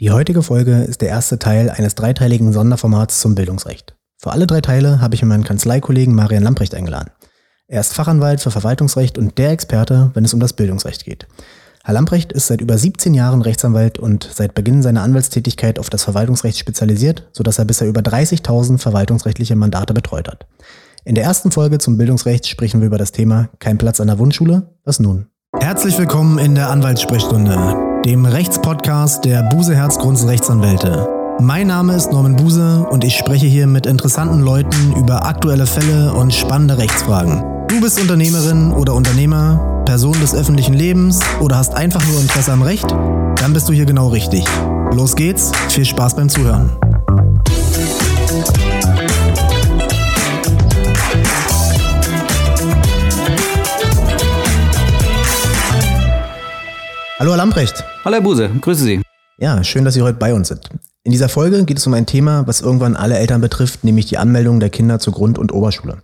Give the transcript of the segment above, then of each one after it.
Die heutige Folge ist der erste Teil eines dreiteiligen Sonderformats zum Bildungsrecht. Für alle drei Teile habe ich meinen Kanzleikollegen Marian Lamprecht eingeladen. Er ist Fachanwalt für Verwaltungsrecht und der Experte, wenn es um das Bildungsrecht geht. Herr Lamprecht ist seit über 17 Jahren Rechtsanwalt und seit Beginn seiner Anwaltstätigkeit auf das Verwaltungsrecht spezialisiert, sodass er bisher über 30.000 verwaltungsrechtliche Mandate betreut hat. In der ersten Folge zum Bildungsrecht sprechen wir über das Thema Kein Platz an der Wunschschule. Was nun? Herzlich willkommen in der Anwaltssprechstunde dem Rechtspodcast der Buse Herzgrunds Rechtsanwälte. Mein Name ist Norman Buse und ich spreche hier mit interessanten Leuten über aktuelle Fälle und spannende Rechtsfragen. Du bist Unternehmerin oder Unternehmer, Person des öffentlichen Lebens oder hast einfach nur Interesse am Recht? Dann bist du hier genau richtig. Los geht's, viel Spaß beim Zuhören. Hallo Herr Lamprecht. Hallo Herr Buse, grüße Sie. Ja, schön, dass Sie heute bei uns sind. In dieser Folge geht es um ein Thema, was irgendwann alle Eltern betrifft, nämlich die Anmeldung der Kinder zur Grund- und Oberschule.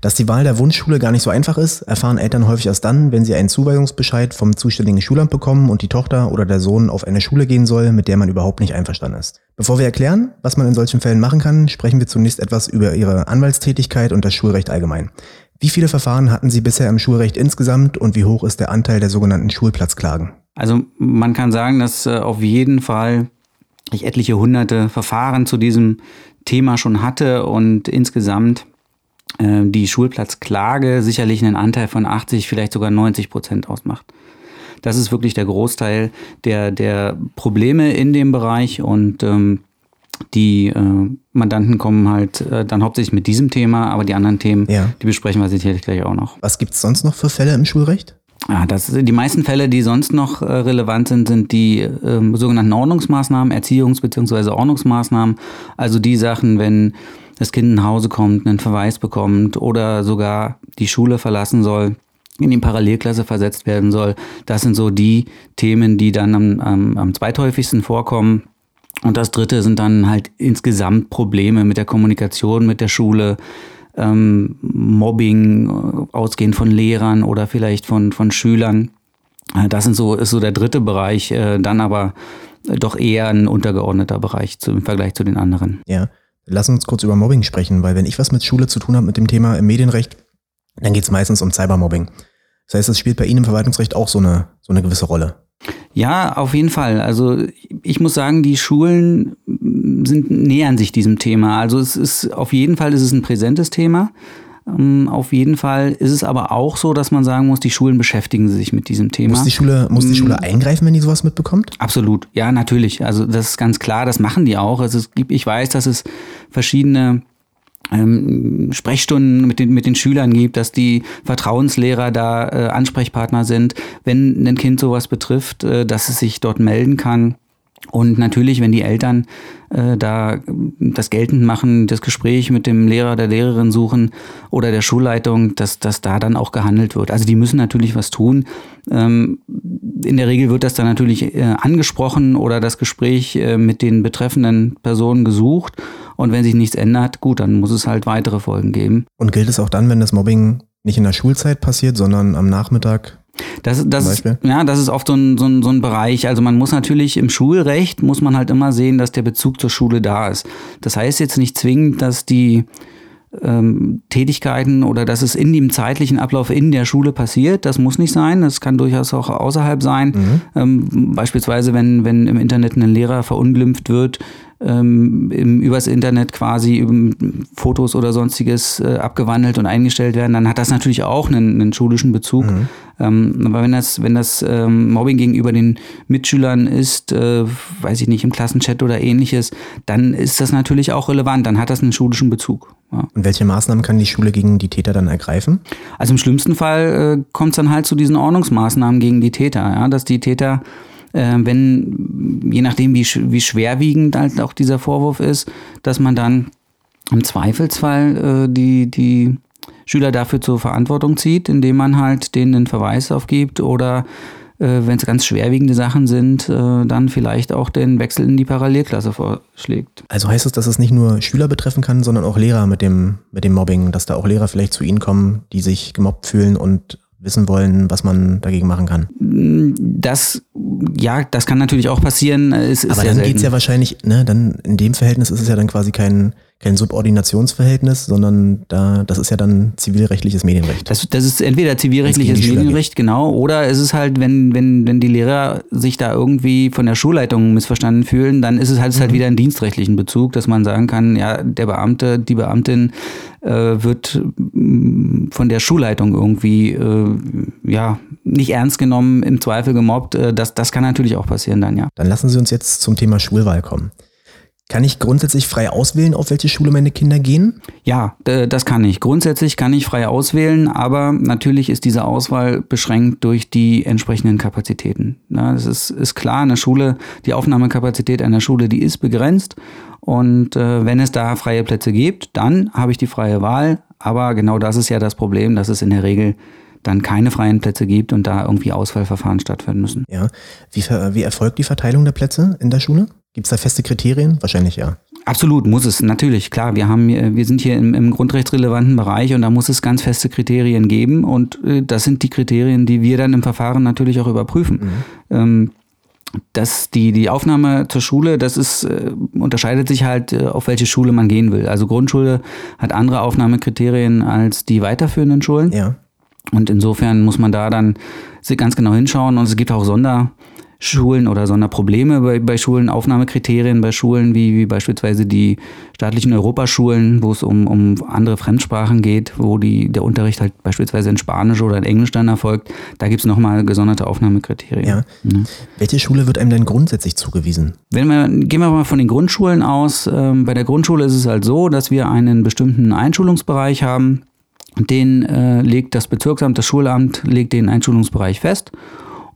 Dass die Wahl der Wunschschule gar nicht so einfach ist, erfahren Eltern häufig erst dann, wenn sie einen Zuweisungsbescheid vom zuständigen Schulamt bekommen und die Tochter oder der Sohn auf eine Schule gehen soll, mit der man überhaupt nicht einverstanden ist. Bevor wir erklären, was man in solchen Fällen machen kann, sprechen wir zunächst etwas über Ihre Anwaltstätigkeit und das Schulrecht allgemein. Wie viele Verfahren hatten Sie bisher im Schulrecht insgesamt und wie hoch ist der Anteil der sogenannten Schulplatzklagen? Also man kann sagen, dass äh, auf jeden Fall ich etliche hunderte Verfahren zu diesem Thema schon hatte und insgesamt äh, die Schulplatzklage sicherlich einen Anteil von 80, vielleicht sogar 90 Prozent ausmacht. Das ist wirklich der Großteil der, der Probleme in dem Bereich und ähm, die äh, Mandanten kommen halt äh, dann hauptsächlich mit diesem Thema, aber die anderen Themen, ja. die besprechen wir sicherlich gleich auch noch. Was gibt es sonst noch für Fälle im Schulrecht? Ja, das, die meisten Fälle, die sonst noch äh, relevant sind, sind die ähm, sogenannten Ordnungsmaßnahmen, Erziehungs- bzw. Ordnungsmaßnahmen. Also die Sachen, wenn das Kind nach Hause kommt, einen Verweis bekommt oder sogar die Schule verlassen soll, in die Parallelklasse versetzt werden soll. Das sind so die Themen, die dann am, am, am zweithäufigsten vorkommen. Und das dritte sind dann halt insgesamt Probleme mit der Kommunikation mit der Schule, ähm, Mobbing, äh, ausgehend von Lehrern oder vielleicht von, von Schülern. Äh, das sind so, ist so der dritte Bereich, äh, dann aber doch eher ein untergeordneter Bereich zu, im Vergleich zu den anderen. Ja, lass uns kurz über Mobbing sprechen, weil wenn ich was mit Schule zu tun habe mit dem Thema im Medienrecht, dann geht es meistens um Cybermobbing. Das heißt, es spielt bei Ihnen im Verwaltungsrecht auch so eine, so eine gewisse Rolle. Ja, auf jeden Fall. Also ich muss sagen, die Schulen sind, nähern sich diesem Thema. Also es ist auf jeden Fall ist es ein präsentes Thema. Ähm, auf jeden Fall ist es aber auch so, dass man sagen muss, die Schulen beschäftigen sich mit diesem Thema. Muss die Schule, muss die Schule mm. eingreifen, wenn die sowas mitbekommt? Absolut, ja, natürlich. Also das ist ganz klar, das machen die auch. Also es gibt, ich weiß, dass es verschiedene ähm, Sprechstunden mit den, mit den Schülern gibt, dass die Vertrauenslehrer da äh, Ansprechpartner sind, wenn ein Kind sowas betrifft, äh, dass es sich dort melden kann. Und natürlich, wenn die Eltern äh, da das geltend machen, das Gespräch mit dem Lehrer, der Lehrerin suchen oder der Schulleitung, dass, dass da dann auch gehandelt wird. Also die müssen natürlich was tun. Ähm, in der Regel wird das dann natürlich äh, angesprochen oder das Gespräch äh, mit den betreffenden Personen gesucht. Und wenn sich nichts ändert, gut, dann muss es halt weitere Folgen geben. Und gilt es auch dann, wenn das Mobbing nicht in der Schulzeit passiert, sondern am Nachmittag das, das ist, ja, das ist oft so ein, so, ein, so ein Bereich. Also man muss natürlich im Schulrecht, muss man halt immer sehen, dass der Bezug zur Schule da ist. Das heißt jetzt nicht zwingend, dass die ähm, Tätigkeiten oder dass es in dem zeitlichen Ablauf in der Schule passiert. Das muss nicht sein. Das kann durchaus auch außerhalb sein. Mhm. Ähm, beispielsweise, wenn, wenn im Internet ein Lehrer verunglimpft wird, ähm, im, übers Internet quasi Fotos oder sonstiges äh, abgewandelt und eingestellt werden, dann hat das natürlich auch einen, einen schulischen Bezug. Mhm. Ähm, aber wenn das, wenn das ähm, Mobbing gegenüber den Mitschülern ist, äh, weiß ich nicht, im Klassenchat oder ähnliches, dann ist das natürlich auch relevant, dann hat das einen schulischen Bezug. Ja. Und welche Maßnahmen kann die Schule gegen die Täter dann ergreifen? Also im schlimmsten Fall äh, kommt es dann halt zu diesen Ordnungsmaßnahmen gegen die Täter, ja, dass die Täter wenn, je nachdem, wie, wie schwerwiegend halt auch dieser Vorwurf ist, dass man dann im Zweifelsfall äh, die, die Schüler dafür zur Verantwortung zieht, indem man halt denen einen Verweis aufgibt oder äh, wenn es ganz schwerwiegende Sachen sind, äh, dann vielleicht auch den Wechsel in die Parallelklasse vorschlägt. Also heißt es, dass es nicht nur Schüler betreffen kann, sondern auch Lehrer mit dem, mit dem Mobbing, dass da auch Lehrer vielleicht zu Ihnen kommen, die sich gemobbt fühlen und wissen wollen, was man dagegen machen kann. Das, ja, das kann natürlich auch passieren. Es Aber dann geht es ja wahrscheinlich, ne, dann in dem Verhältnis ist es ja dann quasi kein, kein Subordinationsverhältnis, sondern da, das ist ja dann zivilrechtliches Medienrecht. Das, das ist entweder zivilrechtliches Medienrecht, genau, oder es ist halt, wenn, wenn, wenn die Lehrer sich da irgendwie von der Schulleitung missverstanden fühlen, dann ist es halt, mhm. halt wieder ein dienstrechtlichen Bezug, dass man sagen kann, ja, der Beamte, die Beamtin äh, wird mm, von der Schulleitung irgendwie äh, ja nicht ernst genommen, im Zweifel gemobbt. Äh, das, das kann natürlich auch passieren dann, ja. Dann lassen Sie uns jetzt zum Thema Schulwahl kommen. Kann ich grundsätzlich frei auswählen, auf welche Schule meine Kinder gehen? Ja, das kann ich. Grundsätzlich kann ich frei auswählen, aber natürlich ist diese Auswahl beschränkt durch die entsprechenden Kapazitäten. das ist, ist klar, eine Schule, die Aufnahmekapazität einer Schule, die ist begrenzt. Und äh, wenn es da freie Plätze gibt, dann habe ich die freie Wahl. Aber genau das ist ja das Problem, dass es in der Regel dann keine freien Plätze gibt und da irgendwie Auswahlverfahren stattfinden müssen. Ja. Wie, wie erfolgt die Verteilung der Plätze in der Schule? Gibt es da feste Kriterien? Wahrscheinlich ja. Absolut, muss es, natürlich, klar. Wir, haben, wir sind hier im, im grundrechtsrelevanten Bereich und da muss es ganz feste Kriterien geben und äh, das sind die Kriterien, die wir dann im Verfahren natürlich auch überprüfen. Mhm. Ähm, dass die, die Aufnahme zur Schule, das ist, äh, unterscheidet sich halt, äh, auf welche Schule man gehen will. Also Grundschule hat andere Aufnahmekriterien als die weiterführenden Schulen. Ja. Und insofern muss man da dann ganz genau hinschauen und es gibt auch Sonder, Schulen oder Sonderprobleme bei, bei Schulen, Aufnahmekriterien bei Schulen, wie, wie beispielsweise die staatlichen Europaschulen, wo es um, um andere Fremdsprachen geht, wo die, der Unterricht halt beispielsweise in Spanisch oder in Englisch dann erfolgt. Da gibt es nochmal gesonderte Aufnahmekriterien. Ja. ja. Welche Schule wird einem denn grundsätzlich zugewiesen? Wenn wir, gehen wir mal von den Grundschulen aus. Ähm, bei der Grundschule ist es halt so, dass wir einen bestimmten Einschulungsbereich haben. Den äh, legt das Bezirksamt, das Schulamt, legt den Einschulungsbereich fest.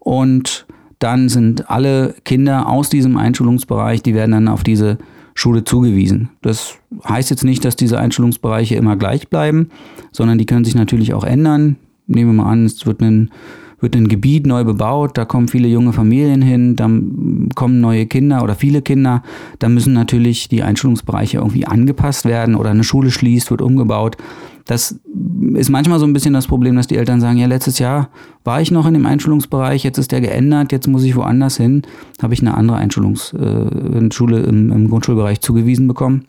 Und dann sind alle Kinder aus diesem Einschulungsbereich, die werden dann auf diese Schule zugewiesen. Das heißt jetzt nicht, dass diese Einschulungsbereiche immer gleich bleiben, sondern die können sich natürlich auch ändern. Nehmen wir mal an, es wird ein, wird ein Gebiet neu bebaut, da kommen viele junge Familien hin, dann kommen neue Kinder oder viele Kinder, da müssen natürlich die Einschulungsbereiche irgendwie angepasst werden oder eine Schule schließt, wird umgebaut. Das ist manchmal so ein bisschen das Problem, dass die Eltern sagen, ja, letztes Jahr war ich noch in dem Einschulungsbereich, jetzt ist der geändert, jetzt muss ich woanders hin, habe ich eine andere Einschulungsschule äh, im, im, Grundschulbereich zugewiesen bekommen.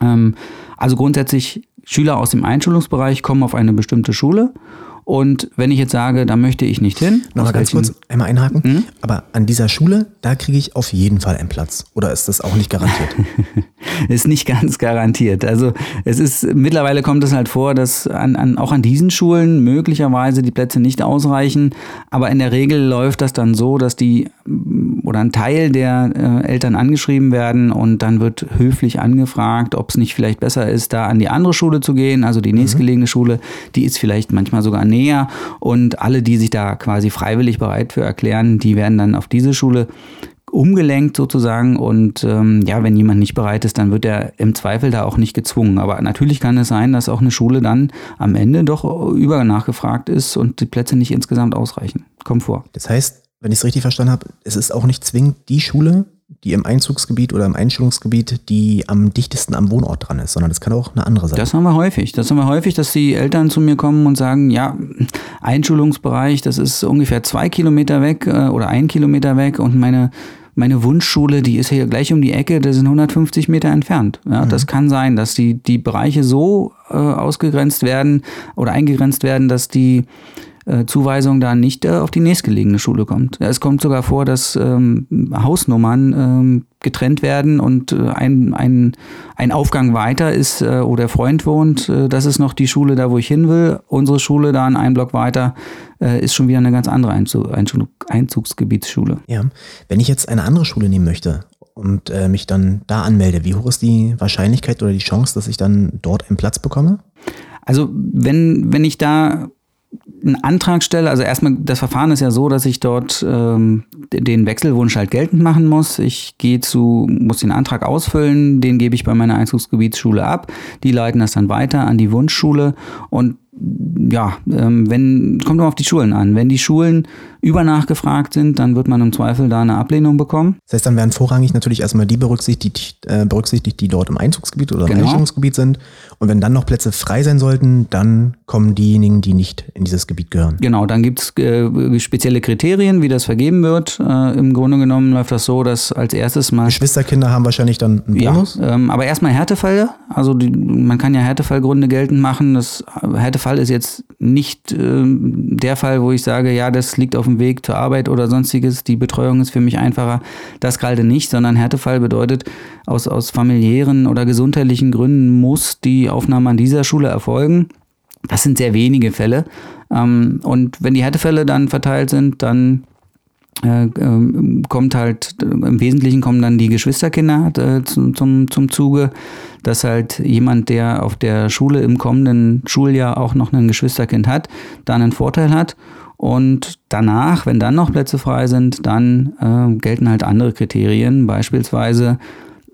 Ähm, also grundsätzlich Schüler aus dem Einschulungsbereich kommen auf eine bestimmte Schule und wenn ich jetzt sage, da möchte ich nicht hin. Nochmal ganz kurz, einmal einhaken. Mhm. Aber an dieser Schule, da kriege ich auf jeden Fall einen Platz. Oder ist das auch nicht garantiert? ist nicht ganz garantiert. Also es ist, mittlerweile kommt es halt vor, dass an, an, auch an diesen Schulen möglicherweise die Plätze nicht ausreichen. Aber in der Regel läuft das dann so, dass die oder ein Teil der äh, Eltern angeschrieben werden und dann wird höflich angefragt, ob es nicht vielleicht besser ist, da an die andere Schule zu gehen, also die mhm. nächstgelegene mhm. Schule, die ist vielleicht manchmal sogar näher und alle, die sich da quasi freiwillig bereit für erklären, die werden dann auf diese Schule umgelenkt sozusagen und ähm, ja, wenn jemand nicht bereit ist, dann wird er im Zweifel da auch nicht gezwungen. Aber natürlich kann es sein, dass auch eine Schule dann am Ende doch über nachgefragt ist und die Plätze nicht insgesamt ausreichen. Kommt vor. Das heißt, wenn ich es richtig verstanden habe, es ist auch nicht zwingend die Schule, die im Einzugsgebiet oder im Einschulungsgebiet, die am dichtesten am Wohnort dran ist, sondern das kann auch eine andere sein. Das haben wir häufig. Das haben wir häufig, dass die Eltern zu mir kommen und sagen, ja, Einschulungsbereich, das ist ungefähr zwei Kilometer weg äh, oder ein Kilometer weg und meine meine Wunschschule, die ist hier gleich um die Ecke, das sind 150 Meter entfernt. Ja, mhm. Das kann sein, dass die, die Bereiche so äh, ausgegrenzt werden oder eingegrenzt werden, dass die äh, Zuweisung da nicht äh, auf die nächstgelegene Schule kommt. Ja, es kommt sogar vor, dass ähm, Hausnummern ähm, getrennt werden und äh, ein, ein, ein Aufgang weiter ist, äh, wo der Freund wohnt, äh, das ist noch die Schule da, wo ich hin will. Unsere Schule da einen Block weiter äh, ist schon wieder eine ganz andere Einzug, Einzug, Einzugsgebietsschule. Ja, wenn ich jetzt eine andere Schule nehmen möchte und äh, mich dann da anmelde, wie hoch ist die Wahrscheinlichkeit oder die Chance, dass ich dann dort einen Platz bekomme? Also wenn, wenn ich da einen Antrag stelle, also erstmal, das Verfahren ist ja so, dass ich dort ähm, den Wechselwunsch halt geltend machen muss. Ich gehe zu, muss den Antrag ausfüllen, den gebe ich bei meiner Einzugsgebietsschule ab. Die leiten das dann weiter an die Wunschschule und ja, ähm, wenn, kommt immer auf die Schulen an. Wenn die Schulen übernachgefragt sind, dann wird man im Zweifel da eine Ablehnung bekommen. Das heißt, dann werden vorrangig natürlich erstmal die berücksichtigt, äh, berücksichtigt die dort im Einzugsgebiet oder im genau. Einstellungsgebiet sind. Und wenn dann noch Plätze frei sein sollten, dann kommen diejenigen, die nicht in dieses Gebiet gehören. Genau, dann gibt es äh, spezielle Kriterien, wie das vergeben wird. Äh, Im Grunde genommen läuft das so, dass als erstes mal. Geschwisterkinder haben wahrscheinlich dann einen Bonus. Ja, ähm, aber erstmal Härtefälle. Also die, man kann ja Härtefallgründe geltend machen. Das Härtefall ist jetzt nicht äh, der Fall, wo ich sage, ja, das liegt auf dem Weg zur Arbeit oder sonstiges. Die Betreuung ist für mich einfacher. Das gerade nicht, sondern Härtefall bedeutet, aus, aus familiären oder gesundheitlichen Gründen muss die Aufnahme an dieser Schule erfolgen. Das sind sehr wenige Fälle. Ähm, und wenn die Härtefälle dann verteilt sind, dann äh, ähm, kommt halt, im Wesentlichen kommen dann die Geschwisterkinder äh, zum, zum, zum Zuge, dass halt jemand, der auf der Schule im kommenden Schuljahr auch noch ein Geschwisterkind hat, da einen Vorteil hat. Und danach, wenn dann noch Plätze frei sind, dann äh, gelten halt andere Kriterien, beispielsweise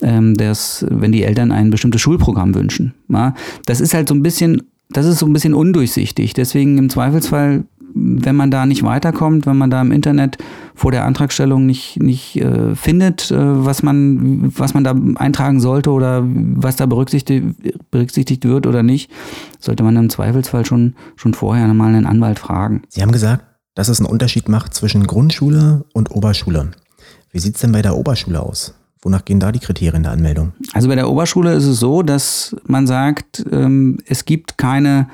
ähm, dass, wenn die Eltern ein bestimmtes Schulprogramm wünschen. Ja? Das ist halt so ein bisschen, das ist so ein bisschen undurchsichtig. Deswegen im Zweifelsfall wenn man da nicht weiterkommt, wenn man da im Internet vor der Antragstellung nicht, nicht äh, findet, äh, was, man, was man da eintragen sollte oder was da berücksichtigt, berücksichtigt wird oder nicht, sollte man im Zweifelsfall schon, schon vorher mal einen Anwalt fragen. Sie haben gesagt, dass es einen Unterschied macht zwischen Grundschule und Oberschule. Wie sieht es denn bei der Oberschule aus? Wonach gehen da die Kriterien der Anmeldung? Also bei der Oberschule ist es so, dass man sagt, ähm, es gibt keine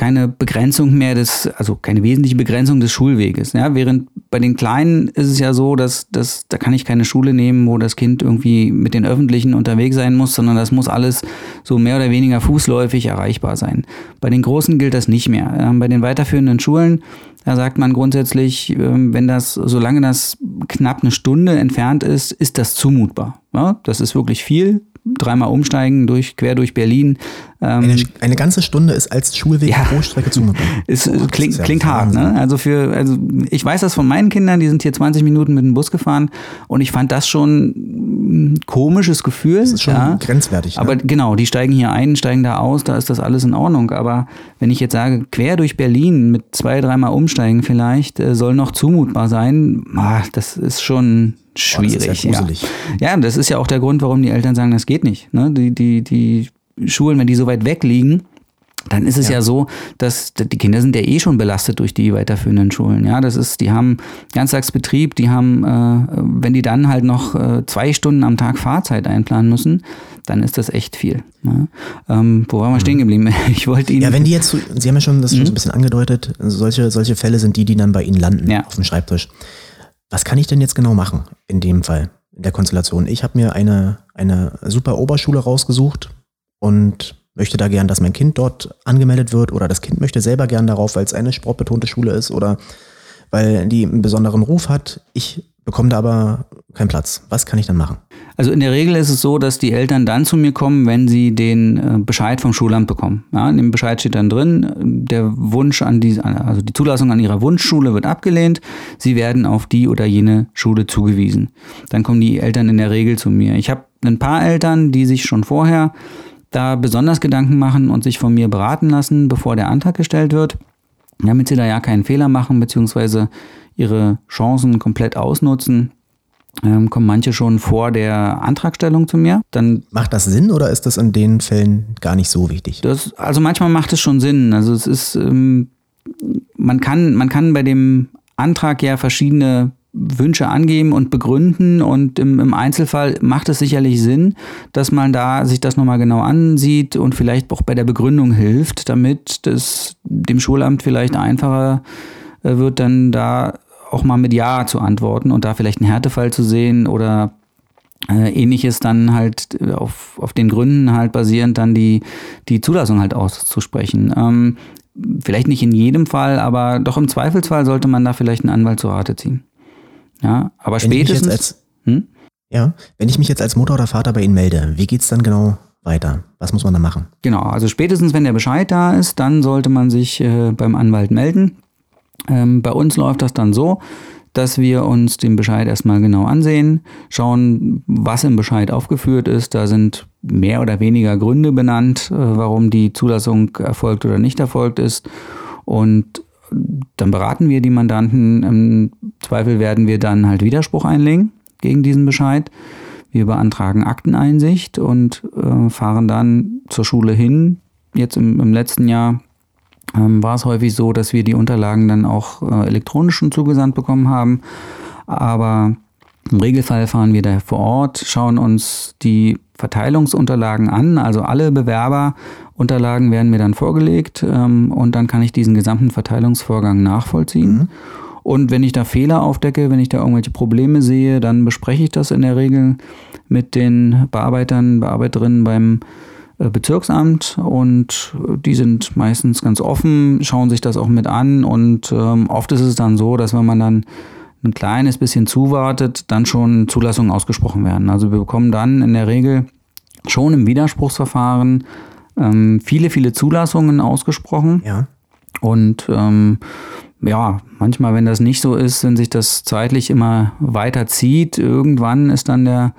keine Begrenzung mehr des, also keine wesentliche Begrenzung des Schulweges. Ja, während bei den Kleinen ist es ja so, dass, dass da kann ich keine Schule nehmen, wo das Kind irgendwie mit den Öffentlichen unterwegs sein muss, sondern das muss alles so mehr oder weniger fußläufig erreichbar sein. Bei den Großen gilt das nicht mehr. Bei den weiterführenden Schulen, da sagt man grundsätzlich, ähm, wenn das, solange das knapp eine Stunde entfernt ist, ist das zumutbar. Ja, das ist wirklich viel dreimal umsteigen durch quer durch Berlin. Ähm, eine, eine, ganze Stunde ist als Schulweg ja, pro Strecke zumutbar. Es oh, klingt, ja klingt hart, ne? Also für, also ich weiß das von meinen Kindern, die sind hier 20 Minuten mit dem Bus gefahren und ich fand das schon ein komisches Gefühl. Das ist schon ja. grenzwertig. Ne? Aber genau, die steigen hier ein, steigen da aus, da ist das alles in Ordnung. Aber wenn ich jetzt sage, quer durch Berlin mit zwei, dreimal umsteigen vielleicht, äh, soll noch zumutbar sein, ah, das ist schon schwierig. Oh, das ist ja, ja, das ist ja auch der Grund, warum die Eltern sagen, das geht nicht. Ne? Die, die, die Schulen, wenn die so weit weg liegen, dann ist es ja. ja. so, dass die Kinder sind ja eh schon belastet durch die weiterführenden Schulen. Ja, das ist, die haben Ganztagsbetrieb, die haben, äh, wenn die dann halt noch äh, zwei Stunden am Tag Fahrzeit einplanen müssen, dann ist das echt viel. Ja? Ähm, wo waren wir mhm. stehen geblieben? Ich wollte Ihnen. Ja, wenn die jetzt, Sie haben ja schon das schon so ein mhm. bisschen angedeutet, solche, solche Fälle sind die, die dann bei Ihnen landen ja. auf dem Schreibtisch. Was kann ich denn jetzt genau machen in dem Fall, in der Konstellation? Ich habe mir eine, eine super Oberschule rausgesucht und möchte da gern, dass mein Kind dort angemeldet wird oder das Kind möchte selber gern darauf, weil es eine sportbetonte Schule ist oder weil die einen besonderen Ruf hat. Ich bekomme da aber keinen Platz. Was kann ich dann machen? Also in der Regel ist es so, dass die Eltern dann zu mir kommen, wenn sie den äh, Bescheid vom Schulamt bekommen. Ja, in dem Bescheid steht dann drin, der Wunsch an die, also die Zulassung an ihrer Wunschschule wird abgelehnt. Sie werden auf die oder jene Schule zugewiesen. Dann kommen die Eltern in der Regel zu mir. Ich habe ein paar Eltern, die sich schon vorher da besonders Gedanken machen und sich von mir beraten lassen, bevor der Antrag gestellt wird, damit sie da ja keinen Fehler machen, beziehungsweise ihre Chancen komplett ausnutzen ähm, kommen manche schon vor der Antragstellung zu mir. Dann macht das Sinn oder ist das in den Fällen gar nicht so wichtig? Das, also manchmal macht es schon Sinn. Also es ist, ähm, man kann, man kann bei dem Antrag ja verschiedene Wünsche angeben und begründen und im, im, Einzelfall macht es sicherlich Sinn, dass man da sich das nochmal genau ansieht und vielleicht auch bei der Begründung hilft, damit es dem Schulamt vielleicht einfacher äh, wird, dann da auch mal mit Ja zu antworten und da vielleicht einen Härtefall zu sehen oder äh, ähnliches dann halt äh, auf, auf den Gründen halt basierend dann die, die Zulassung halt auszusprechen. Ähm, vielleicht nicht in jedem Fall, aber doch im Zweifelsfall sollte man da vielleicht einen Anwalt zur Rate ziehen. Ja, aber wenn spätestens. Als, hm? Ja, wenn ich mich jetzt als Mutter oder Vater bei Ihnen melde, wie geht es dann genau weiter? Was muss man da machen? Genau, also spätestens wenn der Bescheid da ist, dann sollte man sich äh, beim Anwalt melden. Ähm, bei uns läuft das dann so, dass wir uns den Bescheid erstmal genau ansehen, schauen, was im Bescheid aufgeführt ist. Da sind mehr oder weniger Gründe benannt, äh, warum die Zulassung erfolgt oder nicht erfolgt ist. Und dann beraten wir die Mandanten. Im Zweifel werden wir dann halt Widerspruch einlegen gegen diesen Bescheid. Wir beantragen Akteneinsicht und äh, fahren dann zur Schule hin. Jetzt im, im letzten Jahr ähm, war es häufig so, dass wir die Unterlagen dann auch äh, elektronisch schon zugesandt bekommen haben. Aber im Regelfall fahren wir da vor Ort, schauen uns die Verteilungsunterlagen an, also alle Bewerberunterlagen werden mir dann vorgelegt ähm, und dann kann ich diesen gesamten Verteilungsvorgang nachvollziehen. Mhm. Und wenn ich da Fehler aufdecke, wenn ich da irgendwelche Probleme sehe, dann bespreche ich das in der Regel mit den Bearbeitern, Bearbeiterinnen beim äh, Bezirksamt und die sind meistens ganz offen, schauen sich das auch mit an und ähm, oft ist es dann so, dass wenn man dann ein kleines bisschen zuwartet, dann schon Zulassungen ausgesprochen werden. Also wir bekommen dann in der Regel schon im Widerspruchsverfahren ähm, viele, viele Zulassungen ausgesprochen. Ja. Und ähm, ja, manchmal, wenn das nicht so ist, wenn sich das zeitlich immer weiter zieht, irgendwann ist dann der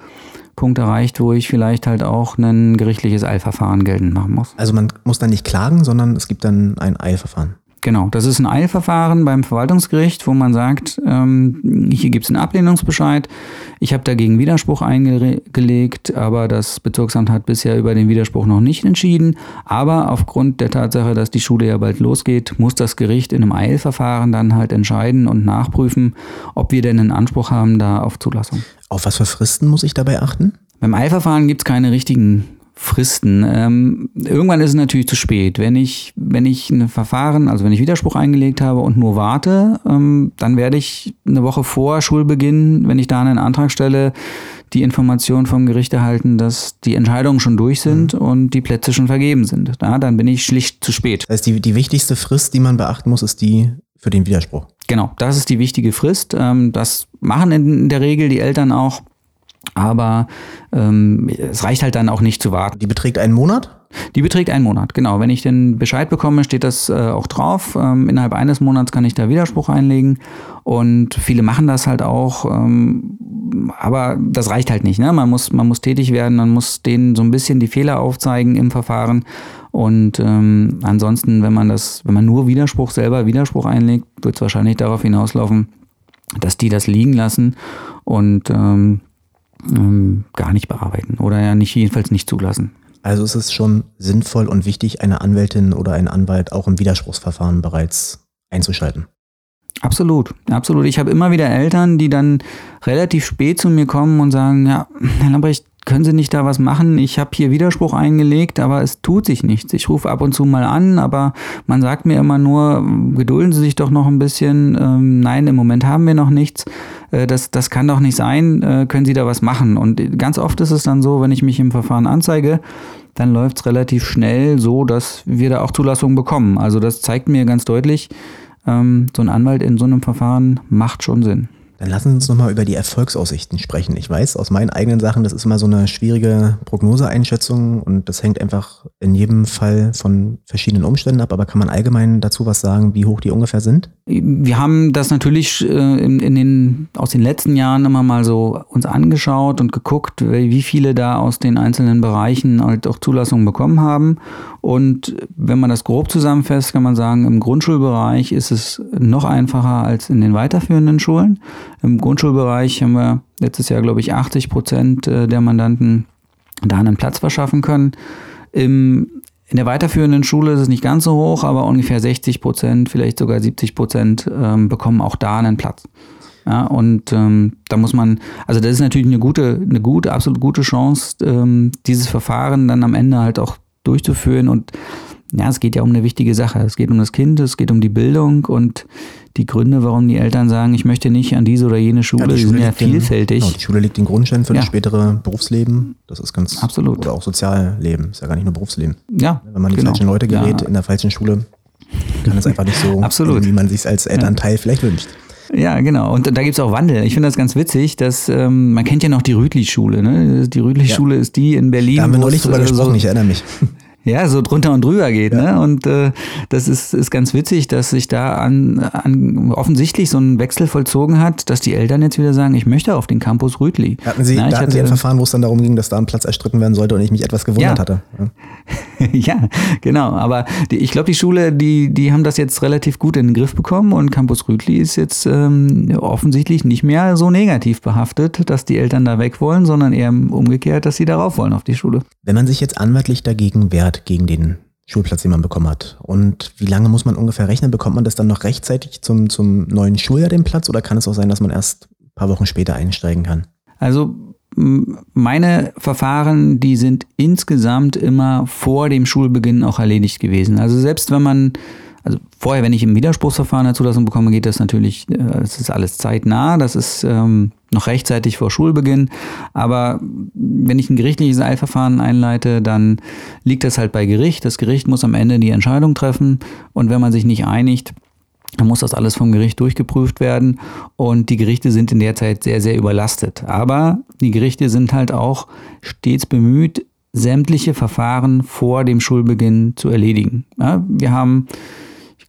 Punkt erreicht, wo ich vielleicht halt auch ein gerichtliches Eilverfahren geltend machen muss. Also man muss dann nicht klagen, sondern es gibt dann ein Eilverfahren. Genau, das ist ein Eilverfahren beim Verwaltungsgericht, wo man sagt, ähm, hier gibt es einen Ablehnungsbescheid. Ich habe dagegen Widerspruch eingelegt, aber das Bezirksamt hat bisher über den Widerspruch noch nicht entschieden. Aber aufgrund der Tatsache, dass die Schule ja bald losgeht, muss das Gericht in einem Eilverfahren dann halt entscheiden und nachprüfen, ob wir denn einen Anspruch haben da auf Zulassung. Auf was für Fristen muss ich dabei achten? Beim Eilverfahren gibt es keine richtigen Fristen. Ähm, irgendwann ist es natürlich zu spät. Wenn ich, wenn ich ein Verfahren, also wenn ich Widerspruch eingelegt habe und nur warte, ähm, dann werde ich eine Woche vor Schulbeginn, wenn ich da einen Antrag stelle, die Information vom Gericht erhalten, dass die Entscheidungen schon durch sind mhm. und die Plätze schon vergeben sind. Ja, dann bin ich schlicht zu spät. Das heißt, die, die wichtigste Frist, die man beachten muss, ist die für den Widerspruch. Genau, das ist die wichtige Frist. Ähm, das machen in der Regel die Eltern auch aber ähm, es reicht halt dann auch nicht zu warten. Die beträgt einen Monat? Die beträgt einen Monat, genau. Wenn ich den Bescheid bekomme, steht das äh, auch drauf. Ähm, innerhalb eines Monats kann ich da Widerspruch einlegen. Und viele machen das halt auch. Ähm, aber das reicht halt nicht. Ne? Man, muss, man muss tätig werden, man muss denen so ein bisschen die Fehler aufzeigen im Verfahren. Und ähm, ansonsten, wenn man das, wenn man nur Widerspruch selber Widerspruch einlegt, wird es wahrscheinlich darauf hinauslaufen, dass die das liegen lassen und ähm, ähm, gar nicht bearbeiten oder ja nicht jedenfalls nicht zulassen. Also ist es schon sinnvoll und wichtig, eine Anwältin oder einen Anwalt auch im Widerspruchsverfahren bereits einzuschalten. Absolut, absolut. Ich habe immer wieder Eltern, die dann relativ spät zu mir kommen und sagen, ja, Herr Lambrecht, können Sie nicht da was machen? Ich habe hier Widerspruch eingelegt, aber es tut sich nichts. Ich rufe ab und zu mal an, aber man sagt mir immer nur, gedulden Sie sich doch noch ein bisschen. Ähm, nein, im Moment haben wir noch nichts. Äh, das, das kann doch nicht sein. Äh, können Sie da was machen? Und ganz oft ist es dann so, wenn ich mich im Verfahren anzeige, dann läuft es relativ schnell so, dass wir da auch Zulassungen bekommen. Also das zeigt mir ganz deutlich, ähm, so ein Anwalt in so einem Verfahren macht schon Sinn. Dann lassen Sie uns nochmal über die Erfolgsaussichten sprechen. Ich weiß aus meinen eigenen Sachen, das ist immer so eine schwierige Prognoseeinschätzung und das hängt einfach in jedem Fall von verschiedenen Umständen ab. Aber kann man allgemein dazu was sagen, wie hoch die ungefähr sind? Wir haben das natürlich äh, in, den, aus den letzten Jahren immer mal so uns angeschaut und geguckt, wie viele da aus den einzelnen Bereichen halt auch Zulassungen bekommen haben. Und wenn man das grob zusammenfasst, kann man sagen, im Grundschulbereich ist es noch einfacher als in den weiterführenden Schulen. Im Grundschulbereich haben wir letztes Jahr, glaube ich, 80 Prozent äh, der Mandanten da einen Platz verschaffen können. Im, in der weiterführenden Schule ist es nicht ganz so hoch, aber ungefähr 60 Prozent, vielleicht sogar 70 Prozent ähm, bekommen auch da einen Platz. Ja, und ähm, da muss man, also das ist natürlich eine gute, eine gute, absolut gute Chance, ähm, dieses Verfahren dann am Ende halt auch durchzuführen. Und ja, es geht ja um eine wichtige Sache. Es geht um das Kind, es geht um die Bildung und die Gründe, warum die Eltern sagen, ich möchte nicht an diese oder jene Schule, ja, die, Schule sind ja vielfältig. Den, genau, die Schule legt den Grundstein für ja. das spätere Berufsleben. Das ist ganz absolut. Oder auch Sozialleben, ist ja gar nicht nur Berufsleben. Ja. Wenn man die genau. falschen Leute gerät ja. in der falschen Schule, kann es einfach nicht so, absolut. wie man sich als Elternteil vielleicht wünscht. Ja, genau. Und da gibt es auch Wandel. Ich finde das ganz witzig, dass ähm, man kennt ja noch die Rüdlich-Schule. Ne? Die Rüdlich-Schule ist die in Berlin. Da haben wir neulich drüber gesprochen, so, ich erinnere mich. ja, so drunter und drüber geht. Ja. Ne? Und äh, das ist, ist ganz witzig, dass sich da an, an offensichtlich so ein Wechsel vollzogen hat, dass die Eltern jetzt wieder sagen, ich möchte auf den Campus Rütli. Hatten Sie, Na, da hatten Sie ein Verfahren, wo es dann darum ging, dass da ein Platz erstritten werden sollte und ich mich etwas gewundert Ja. hatte. Ja. ja, genau. Aber die, ich glaube, die Schule, die, die haben das jetzt relativ gut in den Griff bekommen und Campus Rütli ist jetzt ähm, offensichtlich nicht mehr so negativ behaftet, dass die Eltern da weg wollen, sondern eher umgekehrt, dass sie darauf wollen auf die Schule. Wenn man sich jetzt anwaltlich dagegen wehrt, gegen den Schulplatz, den man bekommen hat, und wie lange muss man ungefähr rechnen? Bekommt man das dann noch rechtzeitig zum, zum neuen Schuljahr den Platz oder kann es auch sein, dass man erst ein paar Wochen später einsteigen kann? Also meine Verfahren, die sind insgesamt immer vor dem Schulbeginn auch erledigt gewesen. Also selbst wenn man, also vorher, wenn ich im Widerspruchsverfahren eine Zulassung bekomme, geht das natürlich, äh, das ist alles zeitnah, das ist ähm, noch rechtzeitig vor Schulbeginn. Aber wenn ich ein gerichtliches Eilverfahren einleite, dann liegt das halt bei Gericht. Das Gericht muss am Ende die Entscheidung treffen und wenn man sich nicht einigt, dann muss das alles vom Gericht durchgeprüft werden und die Gerichte sind in der Zeit sehr, sehr überlastet. Aber die Gerichte sind halt auch stets bemüht, sämtliche Verfahren vor dem Schulbeginn zu erledigen. Ja, wir haben,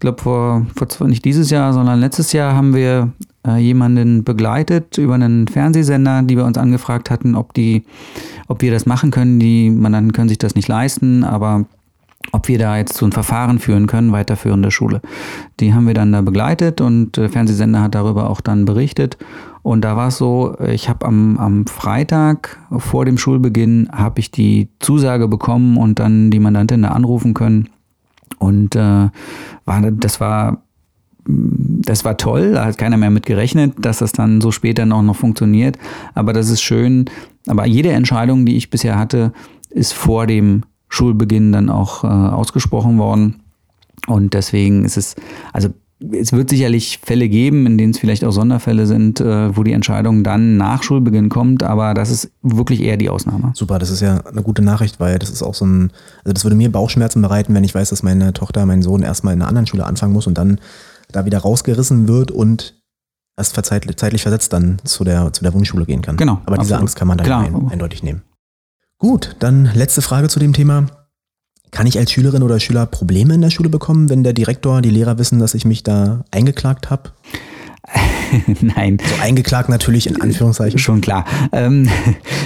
glaube, vor, vor nicht dieses Jahr, sondern letztes Jahr haben wir äh, jemanden begleitet über einen Fernsehsender, die wir uns angefragt hatten, ob die, ob wir das machen können. Die Mandanten können sich das nicht leisten, aber ob wir da jetzt so ein Verfahren führen können, weiterführende Schule. Die haben wir dann da begleitet und der Fernsehsender hat darüber auch dann berichtet. Und da war es so, ich habe am, am Freitag vor dem Schulbeginn habe ich die Zusage bekommen und dann die Mandantin da anrufen können. Und äh, war, das war das war toll, da hat keiner mehr mit gerechnet, dass das dann so später noch, noch funktioniert. Aber das ist schön. Aber jede Entscheidung, die ich bisher hatte, ist vor dem Schulbeginn dann auch äh, ausgesprochen worden. Und deswegen ist es, also es wird sicherlich Fälle geben, in denen es vielleicht auch Sonderfälle sind, äh, wo die Entscheidung dann nach Schulbeginn kommt, aber das ist wirklich eher die Ausnahme. Super, das ist ja eine gute Nachricht, weil das ist auch so ein, also das würde mir Bauchschmerzen bereiten, wenn ich weiß, dass meine Tochter, mein Sohn erstmal in einer anderen Schule anfangen muss und dann da wieder rausgerissen wird und erst zeitlich versetzt dann zu der, zu der Wunschschule gehen kann. Genau, Aber diese absolut. Angst kann man dann Klar. ein, eindeutig nehmen. Gut, dann letzte Frage zu dem Thema. Kann ich als Schülerin oder Schüler Probleme in der Schule bekommen, wenn der Direktor, die Lehrer wissen, dass ich mich da eingeklagt habe? Nein. So eingeklagt natürlich in Anführungszeichen. Schon klar. Ähm,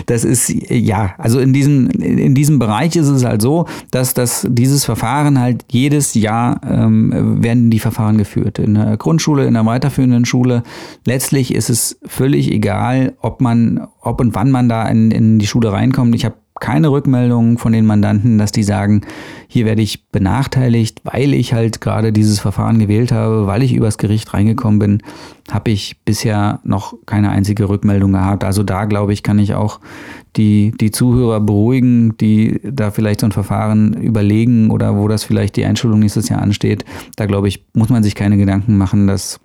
das ist, ja, also in diesem, in diesem Bereich ist es halt so, dass das, dieses Verfahren halt jedes Jahr ähm, werden die Verfahren geführt. In der Grundschule, in der weiterführenden Schule. Letztlich ist es völlig egal, ob man, ob und wann man da in, in die Schule reinkommt. Ich habe keine Rückmeldungen von den Mandanten, dass die sagen, hier werde ich benachteiligt, weil ich halt gerade dieses Verfahren gewählt habe, weil ich übers Gericht reingekommen bin, habe ich bisher noch keine einzige Rückmeldung gehabt. Also da glaube ich, kann ich auch die, die Zuhörer beruhigen, die da vielleicht so ein Verfahren überlegen oder wo das vielleicht die Einschulung nächstes Jahr ansteht. Da glaube ich, muss man sich keine Gedanken machen, dass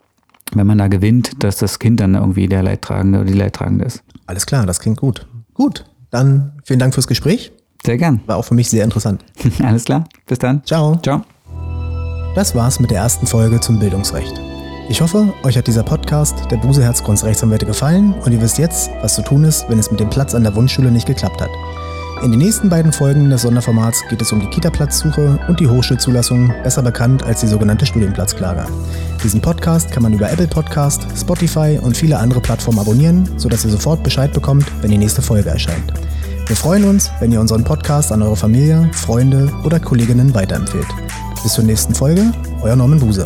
wenn man da gewinnt, dass das Kind dann irgendwie der Leidtragende oder die Leidtragende ist. Alles klar, das klingt gut. Gut, dann vielen Dank fürs Gespräch. Sehr gern. War auch für mich sehr interessant. Alles klar. Bis dann. Ciao. Ciao. Das war's mit der ersten Folge zum Bildungsrecht. Ich hoffe, euch hat dieser Podcast der Buseherzgrunds Rechtsanwälte gefallen und ihr wisst jetzt, was zu tun ist, wenn es mit dem Platz an der Wunschschule nicht geklappt hat. In den nächsten beiden Folgen des Sonderformats geht es um die Kita-Platzsuche und die Hochschulzulassung, besser bekannt als die sogenannte Studienplatzklage. Diesen Podcast kann man über Apple Podcast, Spotify und viele andere Plattformen abonnieren, sodass ihr sofort Bescheid bekommt, wenn die nächste Folge erscheint. Wir freuen uns, wenn ihr unseren Podcast an eure Familie, Freunde oder Kolleginnen weiterempfehlt. Bis zur nächsten Folge, euer Norman Buse.